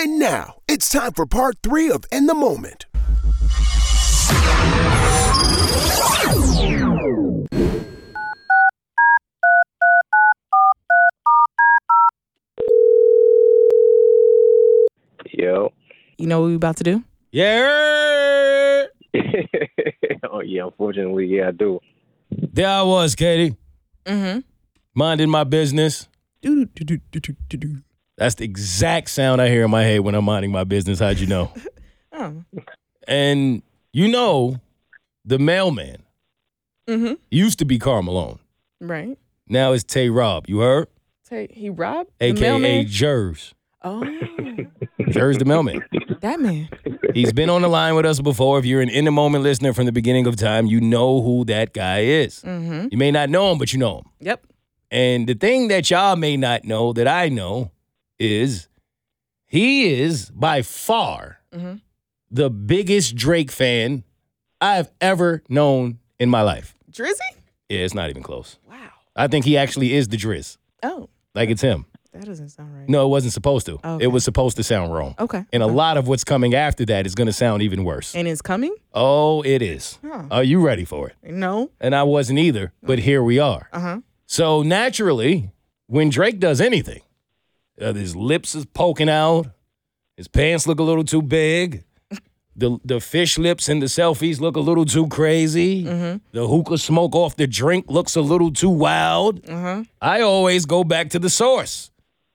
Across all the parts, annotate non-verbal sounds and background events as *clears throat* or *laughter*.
And now it's time for part three of In the Moment. Yo. You know what we about to do? Yeah. *laughs* oh yeah, unfortunately, yeah, I do. There I was, Katie, Mm-hmm. minding my business. That's the exact sound I hear in my head when I'm minding my business. How'd you know? *laughs* Oh. and you know, the mailman Mm-hmm. used to be Karl Malone. Right. Now it's Tay Rob. You heard? Tay he robbed the AKA? Jers. Oh, Jers the mailman. that man. He's been on the line with us before. If you're an in the moment listener from the beginning of time, you know who that guy is. Mm-hmm. You may not know him, but you know him. Yep. And the thing that y'all may not know that I know is he is by far Mhm. the biggest Drake fan I've ever known in my life. Drizzy? Yeah, it's not even close. Wow. I think he actually is the Drizz. Oh, Like it's him. that doesn't sound right. No, it wasn't supposed to. Okay. It was supposed to sound wrong. Okay. And a okay. lot of what's coming after that is going to sound even worse. And it's coming? Oh, it is. Huh. Are you ready for it? No. And I wasn't either, but here we are. Uh-huh. So naturally, when Drake does anything, uh, his lips is poking out, his pants look a little too big, the the fish lips in the selfies look a little too crazy, the hookah smoke off the drink looks a little too wild. Uh-huh. I always go back to the source.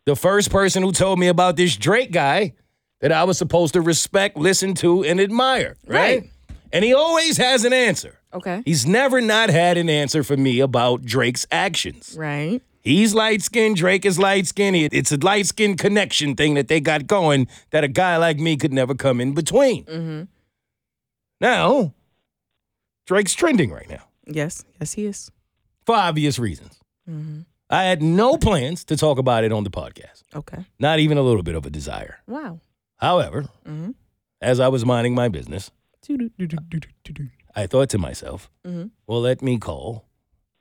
The first person who told me about this Drake guy that I was supposed to respect, listen to, and admire, right? Right. And he always has an answer. Okay. He's never not had an answer for me about Drake's actions. Right. He's light skinned, Drake is light skinned. It's a light skinned connection thing that they got going that a guy like me could never come in between. Mm-hmm. Now, Drake's trending right now Yes. Yes, he is. for obvious reasons. Mm-hmm. I had no plans to talk about it on the podcast, Okay. not even a little bit of a desire. Wow. However, Mm-hmm. as I was minding my business, I thought to myself, Mm-hmm. well, let me call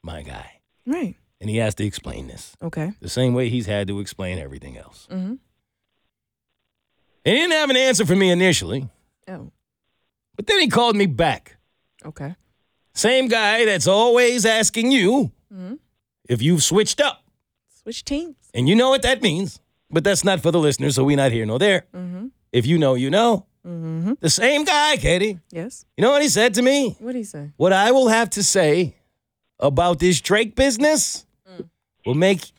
my guy. Right. And he has to explain this Okay. the same way he's had to explain everything else. Mm-hmm. He didn't have an answer for me initially, Oh. but then he called me back. Okay. Same guy that's always asking you Mhm. if you've switched up. Switch teams. And you know what that means, but that's not for the listeners, so we not here nor there. Mm-hmm. If you know, you know. Mm-hmm. The same guy, Katie. Yes. You know what he said to me? What'd he say? What I will have to say about this Drake business will make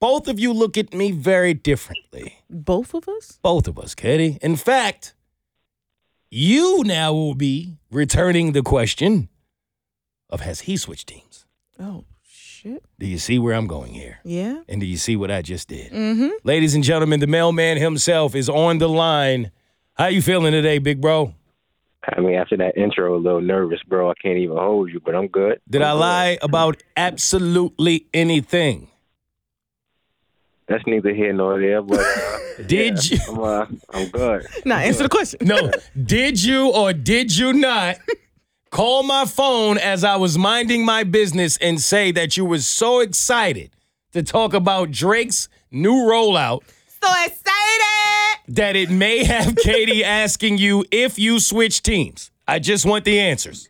both of you look at me very differently. Both of us? Both of us, Katie. In fact, you now will be returning the question of has he switched teams? Oh, shit. Do you see where I'm going here? Yeah. And do you see what I just did? Mm-hmm. Ladies and gentlemen, the mailman himself is on the line. How you feeling today, big bro? I mean, after that intro, a little nervous, bro. I can't even hold you, but I'm good. Did I'm I good. lie about absolutely anything? That's neither here nor there, but uh, *laughs* Did yeah, you- I'm, uh, I'm good. Now answer the question. No. *laughs* did you or did you not call my phone as I was minding my business and say that you were so excited to talk about Drake's new rollout So excited. That it may have Katie *laughs* asking you if you switch teams? I just want the answers.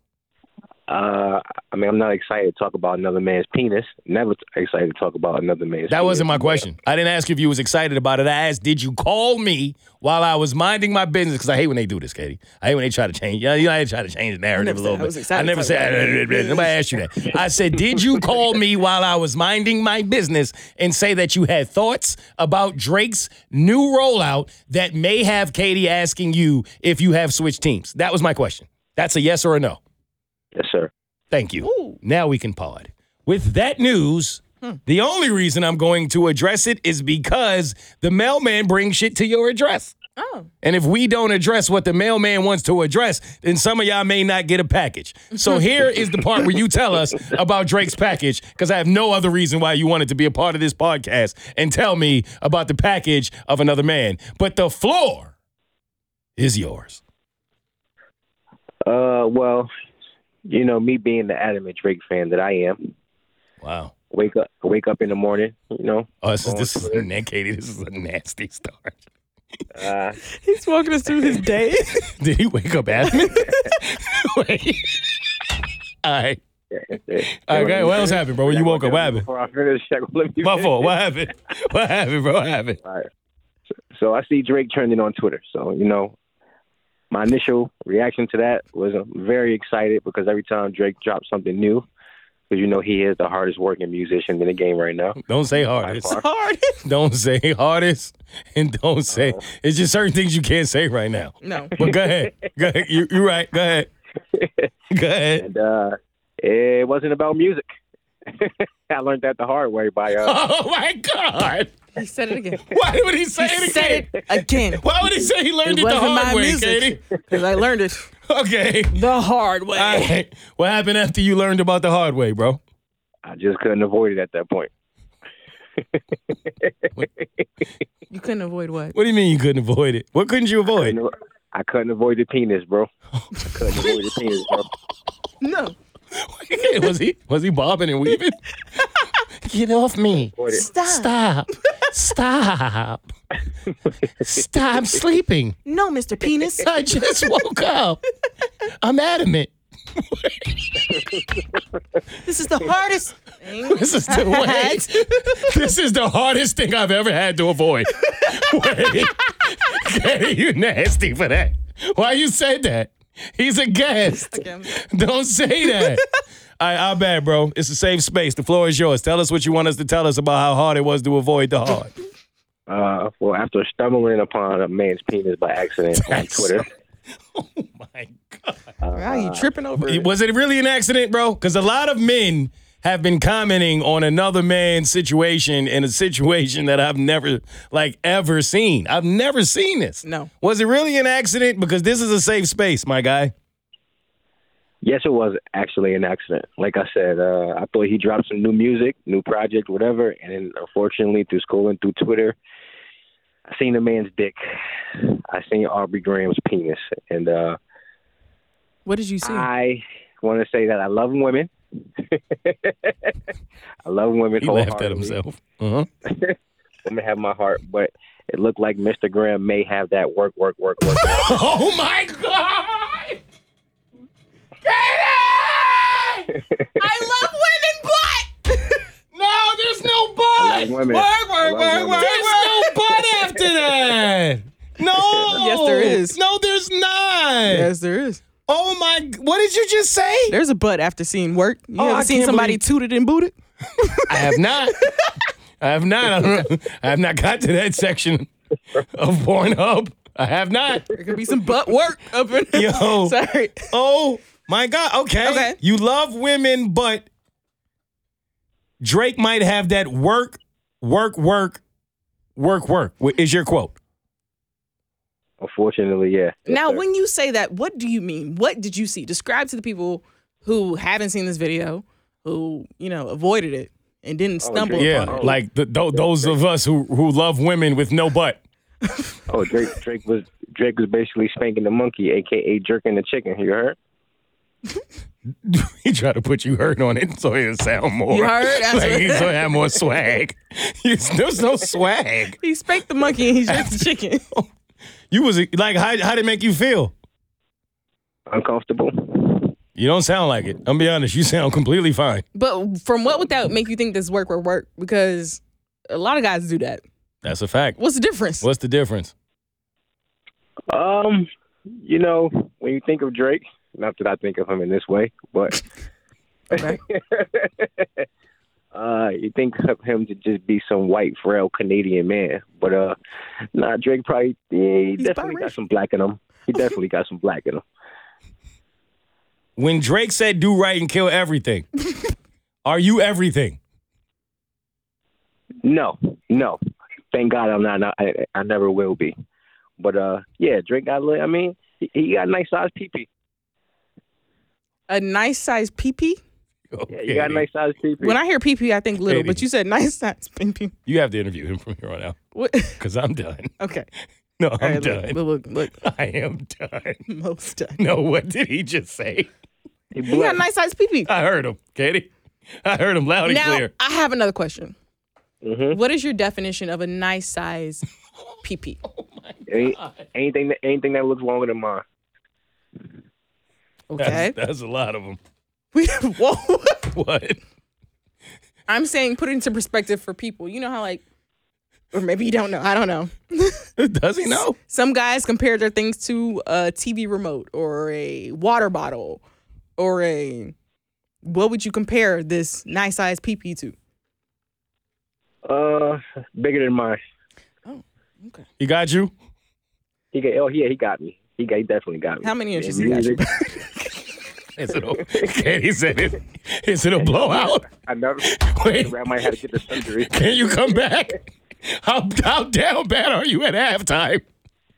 Uh, I mean, I'm not excited to talk about another man's penis. Never t- excited to talk about another man's. That wasn't my question. I didn't ask if you was excited about it. I asked, did you call me while I was minding my business? Because I hate when they do this, Katie. I hate when they try to change. You know, you know, they try to change the narrative a little bit. excited I never to talk about said. *laughs* Nobody asked you that. I said, did you call me while I was minding my business and say that you had thoughts about Drake's new rollout that may have Katie asking you if you have switched teams? That was my question. That's a yes or a no. Yes, sir. Thank you. Ooh. Now we can pod. With that news, the only reason I'm going to address it is because the mailman brings shit to your address. Oh. And if we don't address what the mailman wants to address, then some of y'all may not get a package. So *laughs* here is the part where you tell us about Drake's package, because I have no other reason why you wanted to be a part of this podcast and tell me about the package of another man. But the floor is yours. Uh, well, you know, me being the adamant Drake fan that I am, Wow. wake up, wake up in the morning, you know, Oh, this is this is through Katie. This is a nasty start. Uh, *laughs* He's walking us through his day. *laughs* Did he wake up adamant? *laughs* Wait. All right. Okay, what else happened, bro? When you woke up, what happened? Before I finish, check, let me My fault. What happened? What happened, bro? What happened? All right. So, so I see Drake trending on Twitter. So you know, my initial reaction to that was I'm very excited because every time Drake drops something new, because you know he is the hardest working musician in the game right now. Don't say By hardest. *laughs* Don't say hardest, and don't say. It's just certain things you can't say right now. No. But go ahead. Go ahead. You, you're right. Go ahead. *laughs* Go ahead. and uh, it wasn't about music. *laughs* I learned that the hard way by uh, *laughs* Oh my God! He said it again. *laughs* Why would he say He it said again? it again. *laughs* Why would he say he learned It it, the hard my way, music. Katie? Because I learned it Okay. the hard way. All right. What happened after you learned about the hard way, bro? I just couldn't avoid it at that point. You couldn't avoid what? What do you mean you couldn't avoid it? What couldn't you avoid? Couldn't- I couldn't avoid the penis, bro. I couldn't avoid the penis, bro. No. *laughs* was he was he bobbing and weaving? *laughs* Get off me. Stop. Stop. Stop. *laughs* Stop. I'm sleeping. No, Mr. Penis. I just woke up. I'm adamant. This is the hardest thing. This is the wait. This is the hardest thing I've ever had to avoid. Wait. Katie, you nasty for that. Why you said that? He's a guest. *laughs* Okay, Don't say that. *laughs* All right, our bad, bro. It's a safe space. The floor is yours. Tell us what you want us to tell us about how hard it was to avoid the hard. *laughs* Uh, well, after stumbling upon a man's penis by accident on That's- Twitter, Oh my God. Wow, you tripping over it? Was it really an accident, bro? Because a lot of men have been commenting on another man's situation in a situation that I've never, like, ever seen. I've never seen this. No. Was it really an accident? Because this is a safe space, my guy. yes, it was actually an accident. Like I said, uh, I thought he dropped some new music, new project, whatever, and then unfortunately, through scrolling through Twitter, I seen a man's dick. I seen Aubrey Graham's penis, and uh, What did you see? I want to say that I love women. *laughs* I love women. He laughed at himself. Uh-huh. *laughs* Women have my heart, but it looked like Mr. Graham may have that work, work, work, work. work. *laughs* Oh my God! Katie! I love women butt. No, there's no I butt. love women. Work, work, work, women. work. There's no butt after that. No. Yes, there is. No, there's not. yes, there is. Oh my! What did you just say? There's a butt after seeing work. You Oh, ever I seen somebody believe- tooted and booted? I have not. *laughs* I have not. I. I have not got to that section of Pornhub. I have not. There could be some butt work up in there. Yo. *laughs* Sorry. Oh my God. Okay. Okay. You love women, but Drake might have that work, work, work, work, work. Is your quote? Unfortunately, yeah. Yes, Now, sir. when you say that, what do you mean? What did you see? Describe to the people who haven't seen this video, who you know avoided it and didn't oh, stumble Drake. Yeah, upon it. like the, th- those of us who who love women with no butt. *laughs* oh, Drake, Drake was Drake was basically spanking the monkey, aka jerking the chicken. You heard? *laughs* he tried to put you hurt on it so it'll sound more. You heard? That's like what- he's gonna have more swag. *laughs* There's no swag. He spanked the monkey and he jerked the chicken. You was like, how how did it make you feel? Uncomfortable. You don't sound like it. I'm gonna be honest. You sound completely fine. But from what would that make you think this work or work? Because a lot of guys do that. That's a fact. What's the difference? What's the difference? Um, you know, when you think of Drake, not that I think of him in this way, but *laughs* Okay. *laughs* uh, you think of him to just be some white, frail Canadian man. But uh, nah, Drake probably yeah, he He's definitely got some black in him. He *laughs* definitely got some black in him. When Drake said "do right and kill everything," *laughs* are you everything? No, no. Thank God I'm not. I, I never will be. But uh, yeah, Drake got. a little- I mean, he, he got a nice size pee A nice size pee Yeah, you got a nice size pee When I hear pee I think little, Katie. but you said nice size *laughs* pee You have to interview him from here on out What? because I'm done. *laughs* Okay. No, I'm All right, done. look, look, look, *laughs* I am done. most done. No, what did he just say? He You got a nice size pee I heard him, Katie. I heard him loud and Now, clear. I have another question. Mhm. What is your definition of a nice size PP. Any, anything that anything that looks longer than mine. Okay. That's, that's a lot of them. We, *laughs* whoa. What? I'm saying put it into perspective for people. You know how like, or maybe you don't know. I don't know. *laughs* Does he know? Some guys compare their things to a TV remote or a water bottle or a. What would you compare this nice size PP to? Uh, bigger than mine. Oh, okay. He got you? He got. Oh yeah, he got me. He got. He definitely got me. How many And inches he got you? *laughs* Is it a, Katie said it. Is it a blowout? I never. Wait. I might have to get the surgery. Can you come back? How how down bad are you at halftime?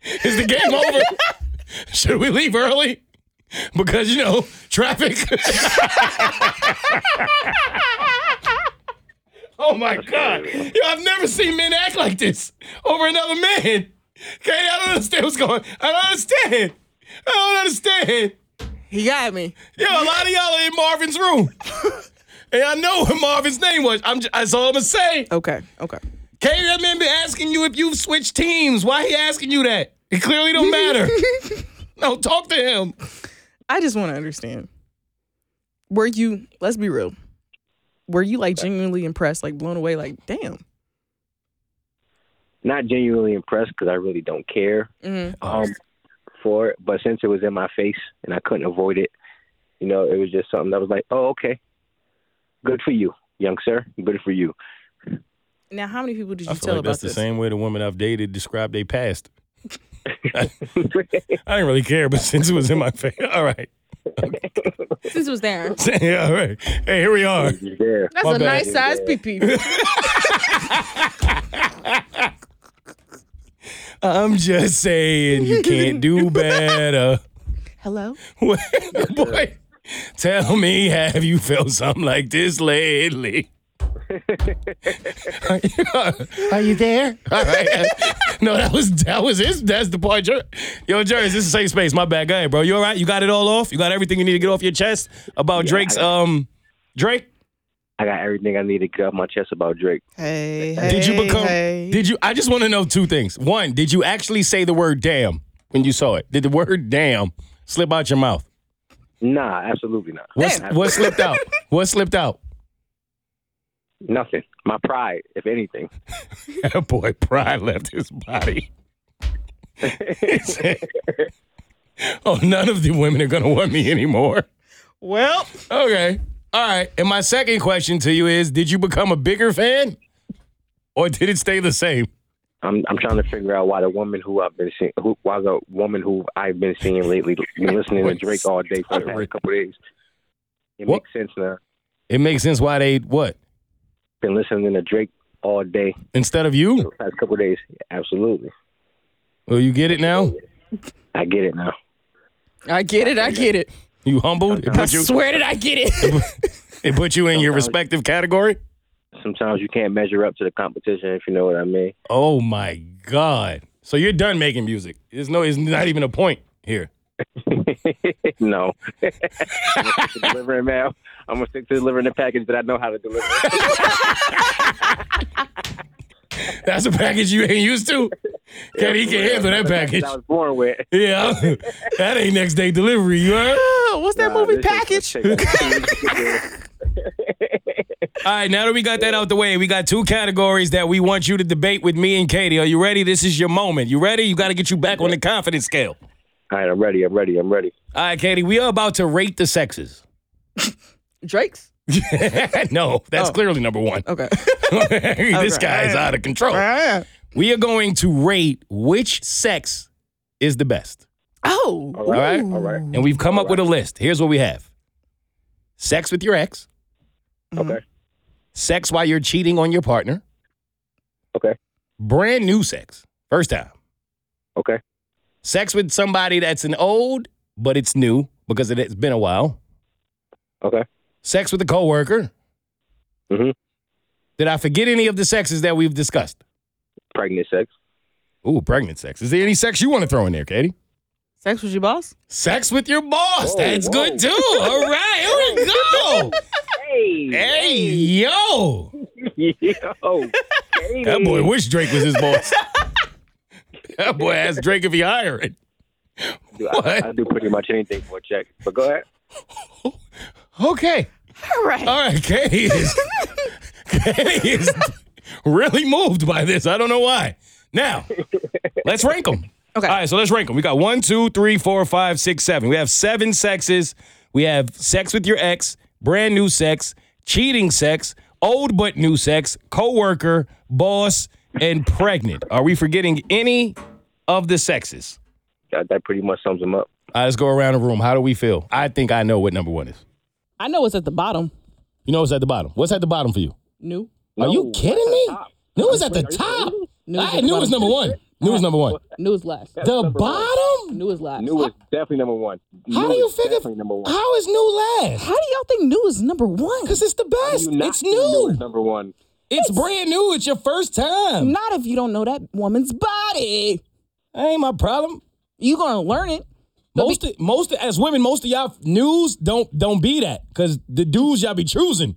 Is the game over? Should we leave early? Because you know traffic. oh my God! Yo, I've never seen men act like this over another man. Katie, I don't understand what's going. I don't understand. I don't understand. He got me. Yo, a lot of y'all are in Marvin's room. *laughs* And I know what Marvin's name was. I'm just, that's all I'm gonna say. Okay. Okay. Katie, that man been asking you if you've switched teams. Why he asking you that? It clearly don't matter. *laughs* no, talk to him. I just want to understand. Were you? Let's be real. Were you like genuinely impressed, like blown away, like damn? Not genuinely impressed because I really don't care Mhm. um for it. But since it was in my face and I couldn't avoid it, you know, it was just something that was like, oh okay, good for you, young sir. Good for you. Now, how many people did you I tell feel like about that's the same way the women I've dated describe their past. *laughs* I didn't really care, but since it was in my face, all right. Since it was there, *laughs* yeah, all right. Hey, here we are. yeah. that's My a bad. nice size PP. *laughs* I'm just saying you can't do *laughs* better. Hello. *laughs* Boy, tell me, have you felt something like this lately? *laughs* are, you, are you there? All right. No, that was that was his. That's the part. Jer- Yo, Jerry, this is a safe space. My bad, guy, bro. You all right? You got it all off? You got everything you need to get off your chest about Drake's um Drake? I got everything I need to get off my chest about Drake. Hey, Did you become? hey. Did you? I just want to know two things. One, did you actually say the word "damn" when you saw it? Did the word "damn" slip out your mouth? Nah, absolutely not. What's, what slipped out? *laughs* What slipped out? Nothing. My pride, if anything. *laughs* That boy pride left his body. *laughs* Oh, none of the women are gonna want me anymore. well, Okay. All right. And my second question to you is did you become a bigger fan? Or did it stay the same? I'm I'm trying to figure out why the woman who I've been seeing, who why the woman who I've been seeing lately, been listening to Drake all day for a sorry. past couple days. It What? makes sense now. It makes sense why they what? Been listening to Drake all day Instead of you? the past couple days. Absolutely, Well, you get it now? I get it now. I get it. I get it. You humbled? It I put you, swear that I get it. it put you in your respective category? Sometimes you can't measure up to the competition, if you know what I mean. Oh my God. So you're done making music. There's no it's not even a point here. *laughs* no, I'm gonna stick to delivering mail. I'm gonna stick to delivering the package that I know how to deliver. *laughs* *laughs* That's a package you ain't used to. Can he can handle that package? I was born with. Yeah. that ain't next day delivery, you heard? Ah, what's that Nah, movie package? All right, now that we got that out the way, we got two categories that we want you to debate with me and Katie. Are you ready? This is your moment. You ready? You got to get you back on the confidence scale. All right, I'm ready. I'm ready. I'm ready. All right, Katie, we are about to rate the sexes. *laughs* Drake's. *laughs* no, that's Oh. clearly number one. Okay. *laughs* this guy's out of control. We are going to rate which sex is the best. Oh. All right. Ooh. All right. And we've come up with a list. Here's what we have sex with your ex, Mm-hmm. Okay. sex while you're cheating on your partner, Okay. brand new sex, first time, Okay. sex with somebody that's an old, but it's new because it has been a while, Okay. Sex with a coworker. Mhm. Did I forget any of the sexes that we've discussed? Pregnant sex. Ooh, pregnant sex. Is there any sex you want to throw in there, Katie? Sex with your boss? Sex with your boss. Whoa, That's whoa. good too. All right, here we *laughs* go. Hey. Hey, yo. Yo. *laughs* That boy wish Drake was his boss. That boy asked Drake if he hired. Dude, What? I, I do pretty much anything for a check. But go ahead. *laughs* Okay. All right. All right, Katie is *laughs* Katie is really moved by this. I don't know why. Now, let's rank them. Okay. All right, so let's rank them. We got one, two, three, four, five, six, seven. We have seven sexes. We have sex with your ex, brand new sex, cheating sex, old but new sex, coworker, boss, and pregnant. Are we forgetting any of the sexes? That, that pretty much sums them up. All right, let's go around the room. How do we feel? I think I know what number one is. I know it's at the bottom. You know what's at the bottom? What's at the bottom for you? New. Are you kidding me? top. New was at the Are you top. serious? New I is at knew the it was bottom. number one. New was number one. New is last. That's The number one. bottom? New is last. New is definitely number one. How New do you is figure? Definitely number one. How is new last? How do y'all think new is number one? Because it's the best. you not It's think New new. is number one. It's brand new. It's your first time. Not if you don't know that woman's body. That ain't my problem. You gonna learn it. But Most, of, most of, as women, most of y'all news don't don't be that because the dudes y'all be choosing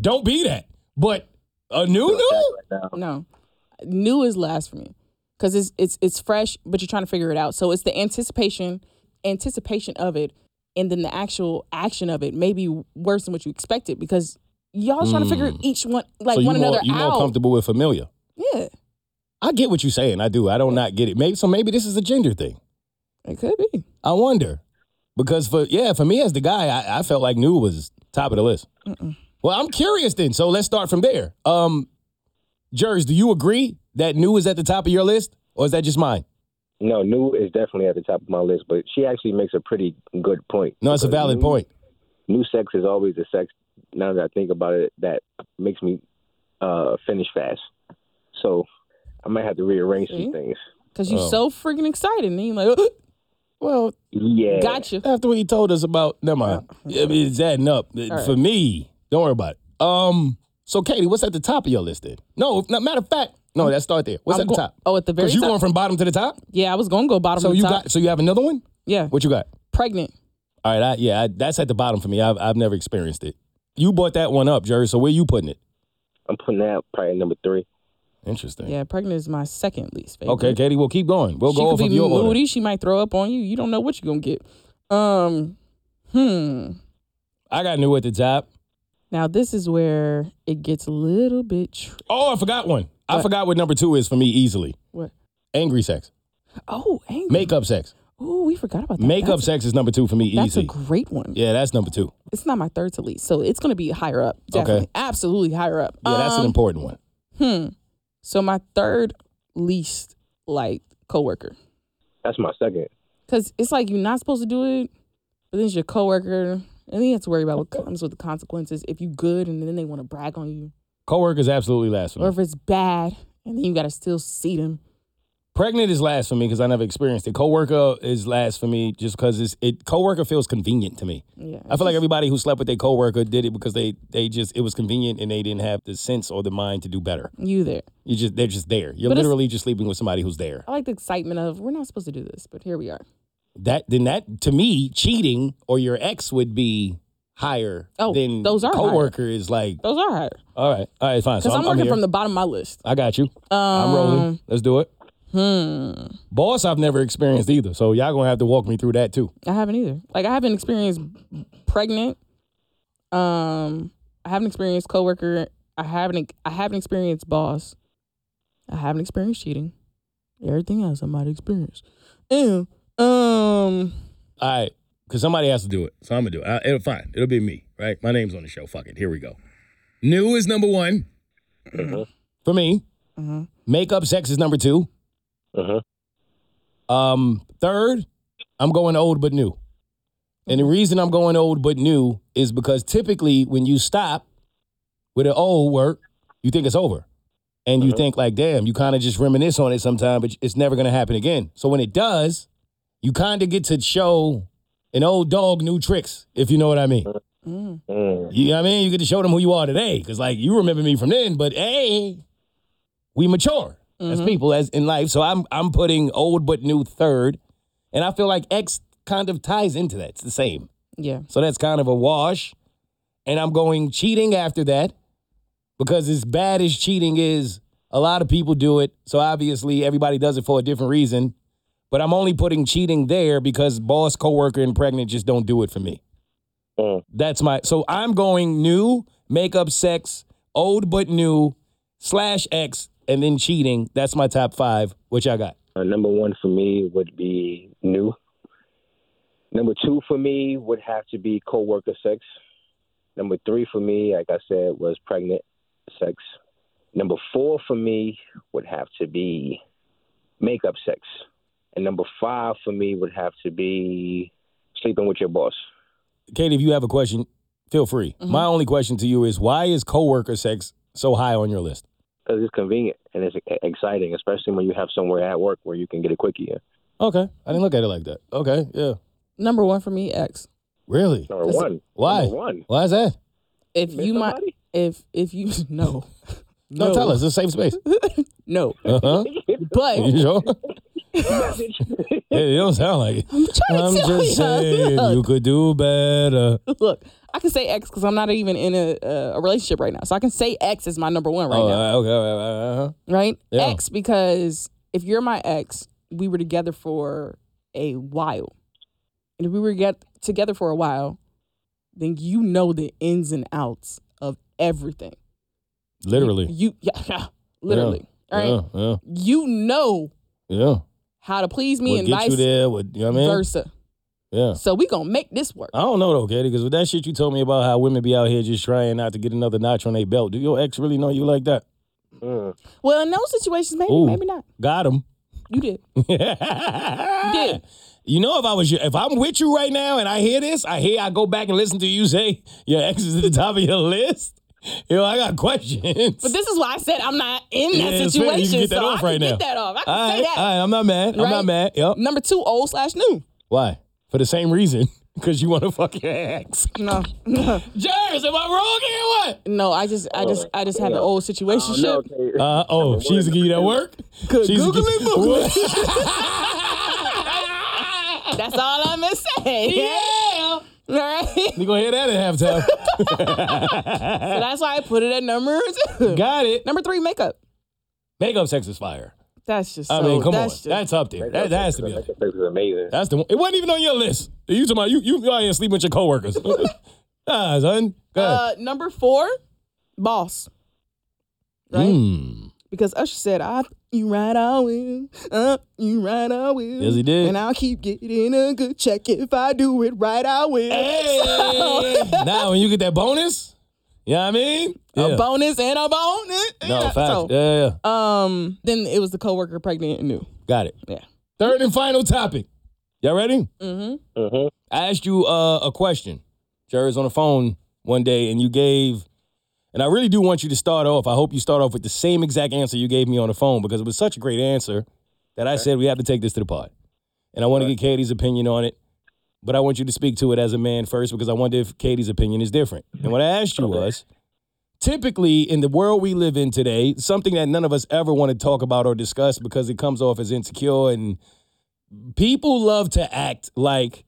don't be that. But a new new, No, new is last for me because it's it's it's fresh, but you're trying to figure it out. So it's the anticipation, anticipation of it, and then the actual action of it may be worse than what you expected because y'all trying to figure each one like Hmm. so one more another you more comfortable with familiar. yeah, I get what you're saying. I do. I don't not get it. Maybe so. Maybe this is a gender thing. it could be. I wonder because for yeah, for me as the guy, I, I felt like new was top of the list. Well, I'm curious then. So let's start from there. Um, Jers, do you agree that new is at the top of your list, or is that just mine? No, New is definitely at the top of my list, but she actually makes a pretty good point. No, it's a valid new- point. New sex is always the sex. Now that I think about it, that makes me uh, finish fast. So I might have to rearrange See? some things. Because you're Oh. so freaking excited, and you're like, *gasps* Well, Yeah. gotcha. after what he told us about, never mind. I mean, it's adding up right. for me. Don't worry about it. Um, so Katie, what's at the top of your list then? No, no matter of fact, no, let's start there. What's I'm at the top? Oh, at the very Because you top. going from bottom to the top. yeah, I was gonna go bottom. So of the you top. got, so you have another one. yeah, What you got? pregnant. All right, I, yeah, I, that's at the bottom for me. I've I've never experienced it. You bought that one up, Jerry. So where you putting it? I'm putting that probably number three. Interesting. Yeah, pregnant is my second least favorite. Okay, Katie, we'll keep going. We'll she go could off be of your order. moody. She might throw up on you. You don't know what you're gonna get. Um, hmm. I got new at the top. Now this is where it gets a little bit. Tr- Oh, I forgot one. I forgot what number two is for me easily. what? Angry sex, Oh, angry. makeup sex. Oh, we forgot about that. Makeup that's, sex is number two for me easily. That's easy. a great one. yeah, that's number two. It's not my third to least, so it's gonna be higher up. Definitely, absolutely higher up. Yeah, that's an Um, important one. Hmm. So my third least like coworker, That's my second. because it's like you're not supposed to do it, but then it's your coworker, and then you have to worry about what comes with the consequences. If you good, and then they want to brag on you, Coworkers absolutely last for me. or if it's bad, and then you gotta still see them. Pregnant is last for me because I never experienced it. Coworker is last for me just because it's it. Coworker feels convenient to me. Yeah, I feel like everybody who slept with their coworker did it because they they just it was convenient and they didn't have the sense or the mind to do better. you there. You just they're just there. You're But it's- literally just sleeping with somebody who's there. I like the excitement of we're not supposed to do this, but here we are. That then that to me cheating or your ex would be higher Oh, than those are higher. coworker is like Those are higher all right all right fine. So because I'm, I'm, working here. from the bottom of my list. I got you. Um, I'm rolling. Let's do it. Hmm. Boss, I've never experienced either. So y'all gonna have to walk me through that too. I haven't either. Like I haven't experienced pregnant. Um, I haven't experienced coworker. I haven't. I haven't experienced boss. I haven't experienced cheating. Everything else I might experience. Ew. Um. All right, because somebody has to do it, so I'm gonna do it. I, it'll fine. It'll be me, right? My name's on the show. Fuck it. Here we go. New is number one for me. Mhm. Makeup sex is number two. Uh-huh. Um, third, I'm going old but new. And the reason I'm going old but new is because typically when you stop with an old work, you think it's over. And you Mhm. think like, damn, you kind of just reminisce on it sometime, but it's never gonna happen again. So when it does, you kind of get to show an old dog new tricks, if you know what I mean. Mm. Mm. You know what I mean? You get to show them who you are today. Cause like you remember me from then, but hey, we mature as Mhm. people as in life. So I'm I'm putting old but new third. And I feel like X kind of ties into that. It's the same. Yeah. So that's kind of a wash. And I'm going cheating after that. Because as bad as cheating is, A lot of people do it. So obviously everybody does it for a different reason. But I'm only putting cheating there because boss, coworker, and pregnant just don't do it for me. Mm. That's my so I'm going new, makeup, sex, old but new, slash X, and then cheating. That's my top five. Which I got. Uh, number one for me would be new. Number two for me would have to be coworker sex. Number three for me, like I said, was pregnant sex. Number four for me would have to be makeup sex. And number five for me would have to be sleeping with your boss. Katie, if you have a question, feel free. Mhm. My only question to you is why is coworker sex so high on your list? Because it's convenient and it's e- exciting, especially when you have somewhere at work where you can get a quickie in. Okay. I didn't look at it like that. Okay, yeah. Number one for me, X. Really? Number That's- one. Why? Number one. Why is that? If Miss you might, if if you *laughs* no, *laughs* No, tell us. It's a safe space. *laughs* no, Uh-huh. but you sure? Hey, it don't sound like it. I'm trying I'm to tell just saying you. you could do better. Look, I can say X because I'm not even in a, a a relationship right now, so I can say X is my number one right oh, now, uh, okay. Uh, right? Yeah. X because if you're my ex, we were together for a while, and if we were get together for a while, then you know the ins and outs of everything. literally. you *laughs* yeah, yeah literally, all right? Yeah, yeah, You know yeah. how to please me What and get vice you there? What you know what I mean? versa. Yeah. So we gonna make this work. I don't know though, Katie, because with that shit you told me about how women be out here just trying not to get another notch on their belt. Do your ex really know you like that? Mm. Well, in those situations, maybe, Ooh. maybe not. Got him. You did. *laughs* did. You know, if I was you, if I'm with you right now and I hear this, I hear I go back and listen to you say your ex is at the top of your list. You know, I got questions. But this is why I said I'm not in that Yeah, situation. You can get that so off I right can now. get that off. I can all say right, that. all right, I'm not mad. I'm not mad. Yep. Number two, old slash new. Why? For the same reason. *laughs* Because you want to fuck your ex. No, *laughs* no, Jers, am I wrong here? What? no. I just, I just, I just had the old situation. Oh, no, okay. Uh, oh, she used to give you that work? Good She used to Google gi- it, Google *laughs* What? That's all I'm gonna say. yeah. All right. You gonna hear that at halftime. So that's why I put it at number two. Got it. Number three, makeup. Makeup sex is fire. That's just. I so, mean, come on. that's Just, That's up there. That, that has to be up there. Amazing. That's the one. It wasn't even on your list. You talking about you you out here sleeping with your coworkers. *laughs* *laughs* ah, son. Go ahead. uh, number four, boss. Right. Mm. Because Usher said, "I you right, I will. Uh, you right, I will. Yes, he did. And I'll keep getting a good check if I do it right. I will. Hey. *laughs* now when you get that bonus, you know what I mean? A bonus and a bonus. No, Yeah, facts. so, yeah, yeah. um, then it was the coworker pregnant and new. Got it. Yeah. Third and final topic. Y'all ready? Mm-hmm. Mm-hmm. I asked you uh, a question. Jerry was on the phone one day and you gave, and I really do want you to start off. I hope you start off with the same exact answer you gave me on the phone because it was such a great answer that I said we have to take this to the pod. And I want to get Katie's opinion on it, but I want you to speak to it as a man first because I wonder if Katie's opinion is different. And what I asked you was typically in the world we live in today, something that none of us ever want to talk about or discuss because it comes off as insecure and people love to act like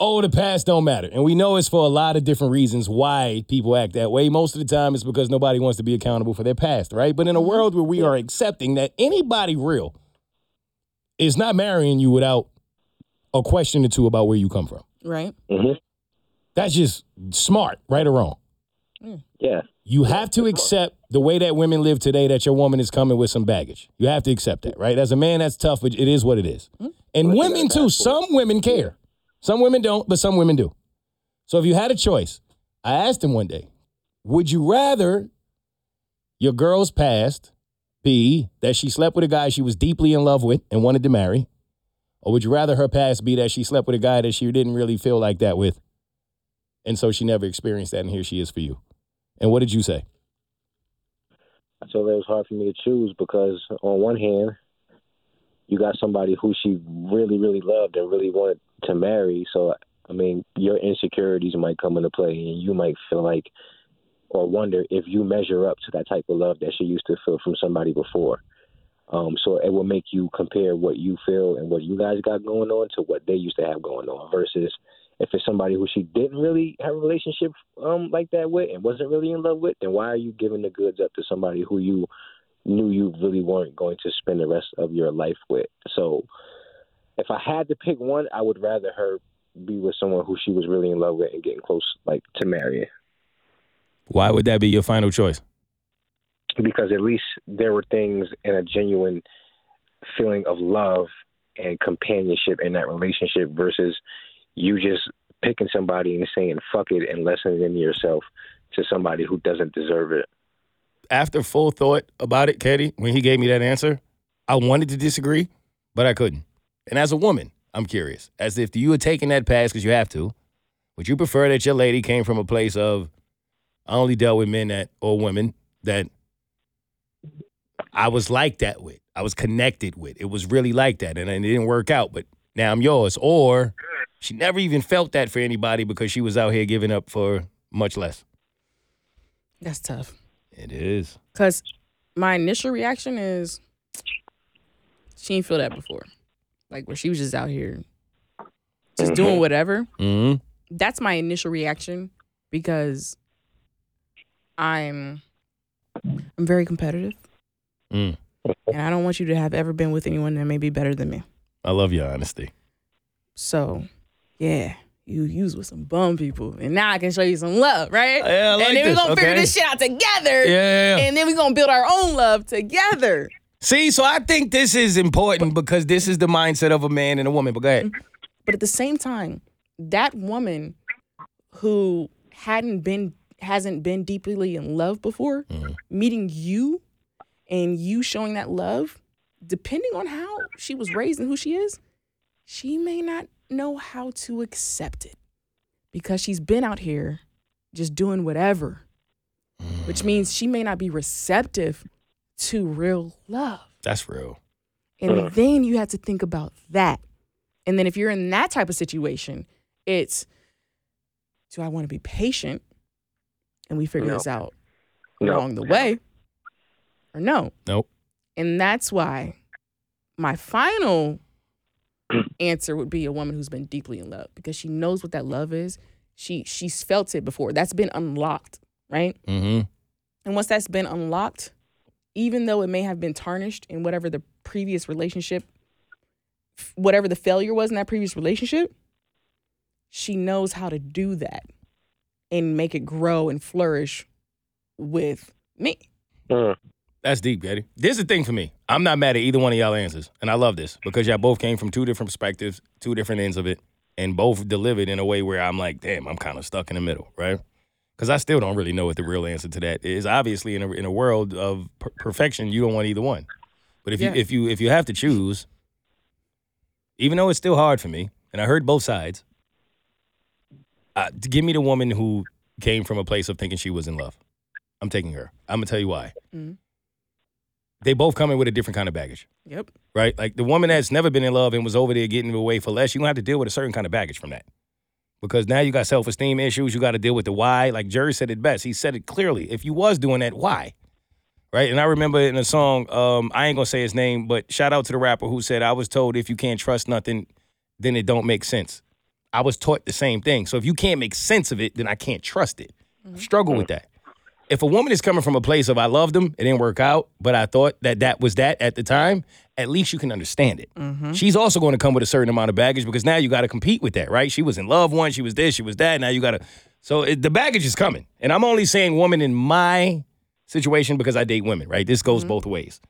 oh the past don't matter. And we know it's for a lot of different reasons why people act that way. Most of the time it's because nobody wants to be accountable for their past right? But in a world where we are accepting that anybody real is not marrying you without a question or two about where you come from. Right. Mm-hmm. that's just smart right or wrong Mm. Yeah. you have to accept the way that women live today that your woman is coming with some baggage. You have to accept that, right? As a man, that's tough, but it is what it is. Mm. And Well, women too. Some women care. Some women don't, but some women do. So if you had a choice, I asked him one day, would you rather your girl's past be that she slept with a guy she was deeply in love with and wanted to marry? Or would you rather her past be that she slept with a guy that she didn't really feel like that with? And so she never experienced that, and here she is for you. And what did you say? I told her it was hard for me to choose because on one hand, you got somebody who she really, really loved and really wanted to marry. So I mean, your insecurities might come into play, and you might feel like or wonder if you measure up to that type of love that she used to feel from somebody before. Um, so it will make you compare what you feel and what you guys got going on to what they used to have going on versus if it's somebody who she didn't really have a relationship um, like that with and wasn't really in love with, then why are you giving the goods up to somebody who you knew you really weren't going to spend the rest of your life with. So if I had to pick one, I would rather her be with someone who she was really in love with and getting close, like to marry. Why would that be your final choice? Because at least there were things in a genuine feeling of love and companionship in that relationship versus you just picking somebody and saying fuck it and lessening yourself to somebody who doesn't deserve it. After full thought about it, Katie, when he gave me that answer, I wanted to disagree, but I couldn't. And as a woman, I'm curious. As if you were taking that pass because you have to, would you prefer that your lady came from a place of I only dealt with men that or women that I was like that with. I was connected with. It was really like that. And it didn't work out, but now I'm yours. Or she never even felt that for anybody because she was out here giving up for much less. That's tough. It is. Cause my initial reaction is she didn't feel that before. Like where she was just out here just doing whatever. Mm-hmm. That's my initial reaction because I'm I'm very competitive. Mm. And I don't want you to have ever been with anyone that may be better than me. I love your honesty. So yeah. You use with some bum people. And now I can show you some love, right? Yeah, I like and then we're gonna figure okay. this shit out together. Yeah, yeah, yeah. And then we're gonna build our own love together. See, so I think this is important because this is the mindset of a man and a woman. But go ahead. Mm-hmm. But at the same time, that woman who hadn't been hasn't been deeply in love before, mm-hmm. meeting you and you showing that love, depending on how she was raised and who she is, she may not know how to accept it because she's been out here just doing whatever, which mm. means she may not be receptive to real love. That's real. And then you have to think about that. And then if you're in that type of situation, it's do I want to be patient and we figure No. this out No. along the way? Or no? Nope. And that's why my final *clears throat* answer would be a woman who's been deeply in love because she knows what that love is. She she's felt it before. That's been unlocked, right? Mm-hmm. And once that's been unlocked, even though it may have been tarnished in whatever the previous relationship, whatever the failure was in that previous relationship, she knows how to do that and make it grow and flourish with me. Mm. That's deep, Katie. This is the thing for me. I'm not mad at either one of y'all answers. And I love this because y'all both came from two different perspectives, two different ends of it, and both delivered in a way where I'm like, damn, I'm kind of stuck in the middle, right? Because I still don't really know what the real answer to that is. Obviously, in a, in a world of per- perfection, you don't want either one. But if Yeah. you if you if you have to choose, even though it's still hard for me, and I heard both sides, uh, give me the woman who came from a place of thinking she was in love. I'm taking her. I'm gonna tell you why. Mhm. They both come in with a different kind of baggage, Yep. right? Like the woman that's never been in love and was over there getting away for less, you gonna have to deal with a certain kind of baggage from that. Because now you got self esteem issues. You got to deal with the why. Like Jerry said it best. He said it clearly. If you was doing that, why? Right? And I remember in a song, um, I ain't gonna say his name, but shout out to the rapper who said, I was told if you can't trust nothing, then it don't make sense. I was taught the same thing. So if you can't make sense of it, then I can't trust it. Struggle with that. If a woman is coming from a place of I loved them, it didn't work out, but I thought that that was that at the time, at least you can understand it. Mm-hmm. She's also going to come with a certain amount of baggage because now you got to compete with that, right? She was in love once, she was this, she was that. Now you got to. So it, the baggage is coming, and I'm only saying woman in my situation because I date women, right? This goes mm-hmm. both ways.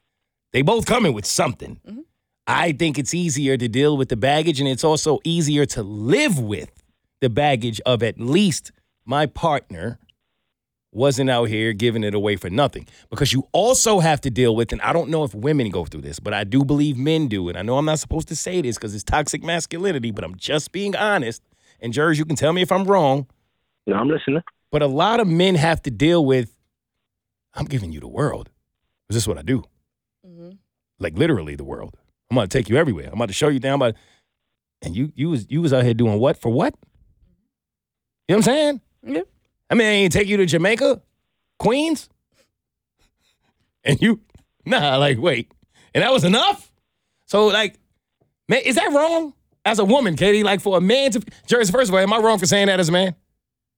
They both coming with something. Mm-hmm. I think it's easier to deal with the baggage, and it's also easier to live with the baggage of at least my partner wasn't out here giving it away for nothing. Because you also have to deal with, and I don't know if women go through this, but I do believe men do. And I know I'm not supposed to say this because it's toxic masculinity, but I'm just being honest. And Jers, you can tell me if I'm wrong, No, I'm listening. but a lot of men have to deal with, I'm giving you the world. Is this what I do? Mm-hmm. Like literally the world. I'm gonna take you everywhere. I'm about to show you down, but and you you was you was out here doing what for what? You know what I'm saying? Yeah. I mean, I ain't take you to Jamaica, Queens, and you nah, like wait, and that was enough. So like, man, is that wrong as a woman, Katie? Like for a man to, Jerry, first of all, am I wrong for saying that as a man?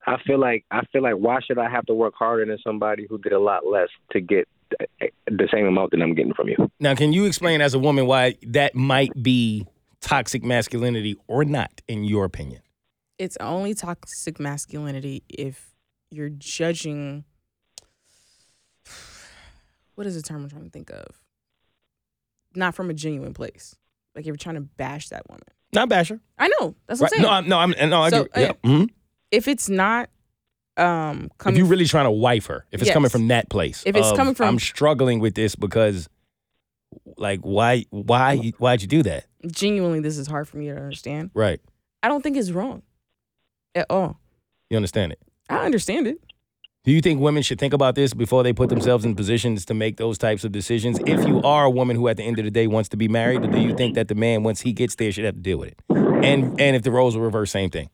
I feel like I feel like why should I have to work harder than somebody who did a lot less to get the same amount that I'm getting from you. Now, can you explain as a woman why that might be toxic masculinity or not, in your opinion? It's only toxic masculinity if you're judging. *sighs* What is the term I'm trying to think of? Not from a genuine place. Like you're trying to bash that woman. Not basher. I know. That's what Right. I'm No, saying. I'm, no, I'm, no, I So, agree. Yeah. uh, Mhm. if it's not um If coming you're really trying to wife her, if it's coming from that place, If it's of, coming from- I'm struggling with this because, like, why, why, why'd you do that? genuinely this is hard for me to understand. Right. I don't think it's wrong at all. You understand it? I understand it. Do you think women should think about this before they put themselves in positions to make those types of decisions? If you are a woman who, at the end of the day, wants to be married, or do you think that the man, once he gets there, should have to deal with it? And and if the roles were reversed, same thing.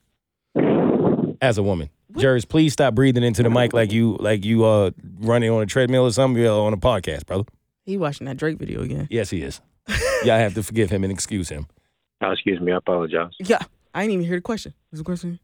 As a woman, Jers, please stop breathing into the mic like you like you uh running on a treadmill or something uh, on a podcast, brother. He watching that Drake video again. Yes, he is. *laughs* Y'all have to forgive him and excuse him. Oh, excuse me, I apologize. Yeah. I didn't even hear the question. What's the question?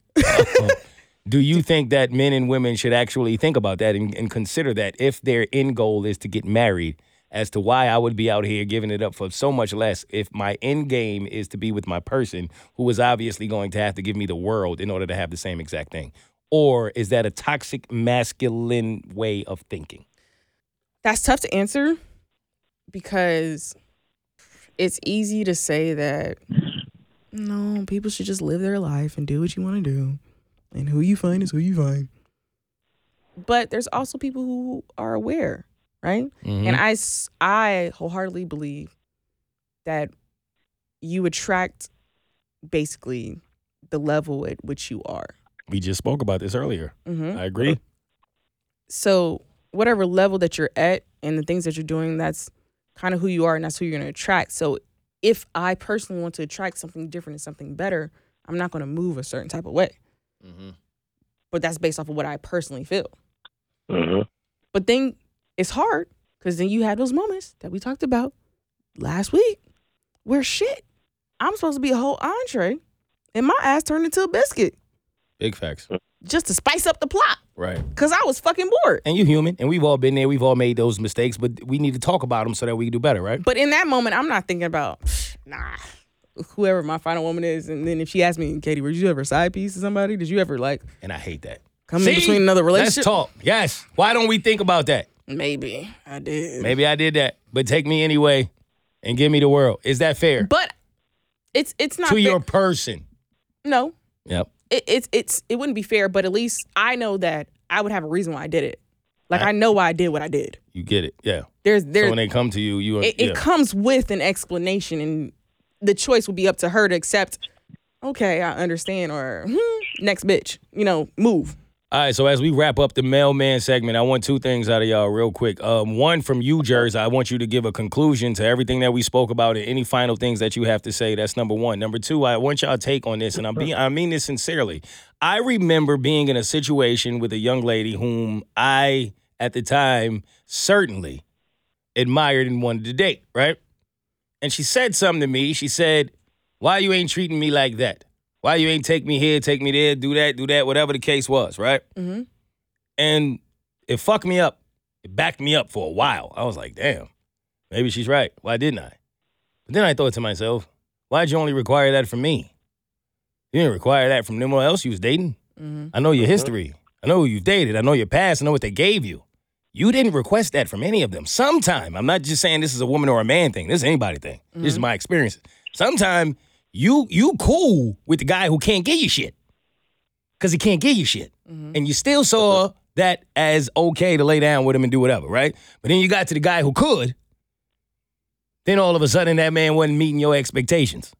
Do you think that men and women should actually think about that and, and consider that if their end goal is to get married, as to why I would be out here giving it up for so much less if my end game is to be with my person who is obviously going to have to give me the world in order to have the same exact thing? Or is that a toxic masculine way of thinking? That's tough to answer because it's easy to say that no, people should just live their life and do what you want to do. And who you find is who you find. But there's also people who are aware, right? Mm-hmm. And I, s- I wholeheartedly believe that you attract basically the level at which you are. we just spoke about this earlier. hmm I agree. So whatever level that you're at and the things that you're doing, that's kind of who you are and that's who you're going to attract. So if I personally want to attract something different and something better, I'm not going to move a certain type of way. Mm-hmm. But that's based off of what I personally feel. hmm But then it's hard because then you have those moments that we talked about last week where shit, I'm supposed to be a whole entree and my ass turned into a biscuit Big facts. just to spice up the plot Right. because I was fucking bored. And you human, and we've all been there. We've all made those mistakes, but we need to talk about them so that we can do better, right? But in that moment, I'm not thinking about, nah, whoever my final woman is. And then if she asks me, Katie, were you ever a side piece to somebody? Did you ever like And I hate that. come in between another relationship? Let's talk. Yes. Why don't we think about that? Maybe I did. Maybe I did that, but take me anyway and give me the world. Is that fair? But it's it's not to fair. your person. no. Yep. It, it's it's it wouldn't be fair. But at least I know that I would have a reason why I did it. Like I- I know why I did what I did. You get it. Yeah. There's So when they come to you, you it, yeah. it comes with an explanation, and the choice would be up to her to accept. Okay, I understand, or hmm, next bitch, you know, move. All right, so as we wrap up the mailman segment, I want two things out of y'all real quick. Um, one from you, Jers, I want you to give a conclusion to everything that we spoke about and any final things that you have to say. That's number one. Number two, I want y'all take on this, and I'm being, I mean this sincerely. I remember being in a situation with a young lady whom I, at the time, certainly admired and wanted to date, right? And she said something to me. She said, Why you ain't treating me like that? Why you ain't take me here, take me there, do that, do that, whatever the case was, right? Mm-hmm. And it fucked me up. It backed me up for a while. I was like, damn, maybe she's right. Why didn't I? But then I thought to myself, why'd you only require that from me? You didn't require that from anyone else you was dating. Mm-hmm. I know your history. I know who you've dated. I know your past. I know what they gave you. You didn't request that from any of them. Sometime, I'm not just saying this is a woman or a man thing. This is anybody thing. This is mm-hmm. my experience. Sometime you you cool with the guy who can't give you shit. Cause he can't give you shit. Mm-hmm. And you still saw that as okay to lay down with him and do whatever, right? But then you got to the guy who could. Then all of a sudden that man wasn't meeting your expectations.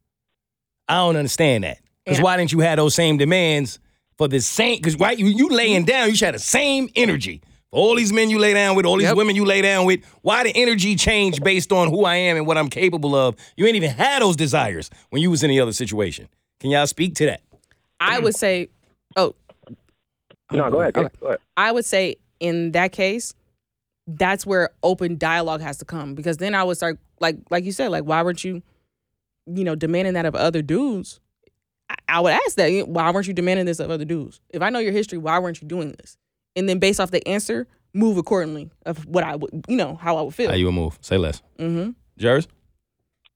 I don't understand that. Because And- why didn't you have those same demands for the same? Because right, you, you laying down, you should have the same energy. For all these men you lay down with, all these Yep. women you lay down with, why the energy change based on who I am and what I'm capable of? You ain't even had those desires when you was in the other situation. Can y'all speak to that? I would say, oh, No, go ahead. Okay. Go ahead. I would say in that case, that's where open dialogue has to come because then I would start like like you said, like why weren't you, you know, demanding that of other dudes? I, I would ask that why weren't you demanding this of other dudes? If I know your history, why weren't you doing this? And then based off the answer, move accordingly of what I would, you know, how I would feel. How you would move? Say less. mm-hmm. Jers?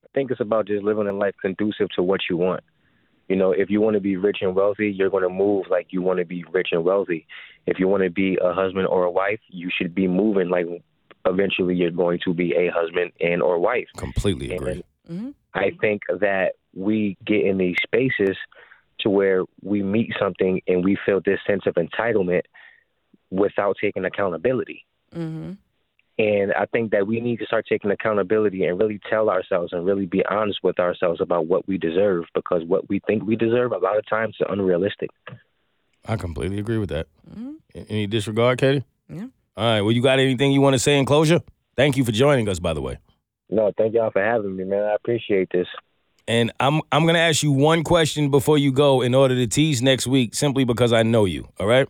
I think it's about just living a life conducive to what you want. You know, if you want to be rich and wealthy, you're going to move like you want to be rich and wealthy. If you want to be a husband or a wife, you should be moving like eventually you're going to be a husband and or wife. Completely agree. And Mm-hmm. I think that we get in these spaces to where we meet something and we feel this sense of entitlement without taking accountability. Mm-hmm. And I think that we need to start taking accountability and really tell ourselves and really be honest with ourselves about what we deserve because what we think we deserve a lot of times is unrealistic. I completely agree with that. Mm-hmm. Any disregard, Katie? Yeah. All right. Well, you got anything you want to say in closure? Thank you for joining us, by the way. No, thank y'all for having me, man. I appreciate this. And I'm I'm gonna ask you one question before you go in order to tease next week, simply because I know you. All right.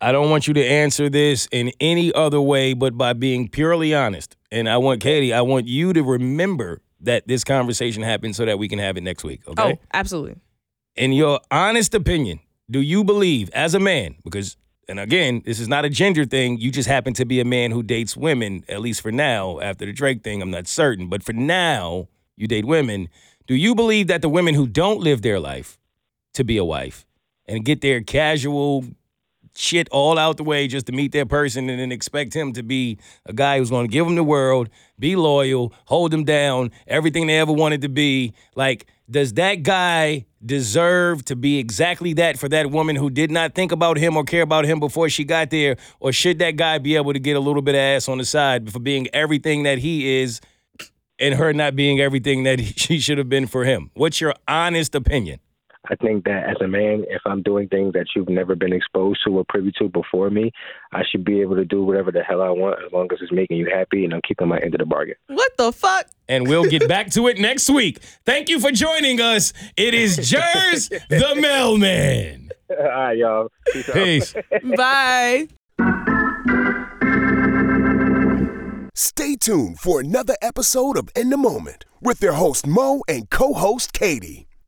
I don't want you to answer this in any other way but by being purely honest. And I want Katie, I want you to remember that this conversation happened so that we can have it next week. Okay. Oh, absolutely. In your honest opinion, do you believe as a man, because and again, this is not a gender thing, you just happen to be a man who dates women, at least for now, after the Drake thing, I'm not certain, but for now, you date women. Do you believe that the women who don't live their life to be a wife and get their casual shit all out the way just to meet their person and then expect him to be a guy who's going to give them the world, be loyal, hold them down, everything they ever wanted to be. Like, does that guy deserve to be exactly that for that woman who did not think about him or care about him before she got there? Or should that guy be able to get a little bit of ass on the side for being everything that he is and her not being everything that *laughs* she should have been for him? What's your honest opinion? I think that as a man, if I'm doing things that you've never been exposed to or privy to before me, I should be able to do whatever the hell I want as long as it's making you happy and I'm keeping my end of the bargain. What the fuck? and we'll get back to it next week. Thank you for joining us. It is Jers the *laughs* Mailman. All right, y'all. Peace. Peace. *laughs* Bye. Stay tuned for another episode of In the Moment with their host Mo and co host Katie.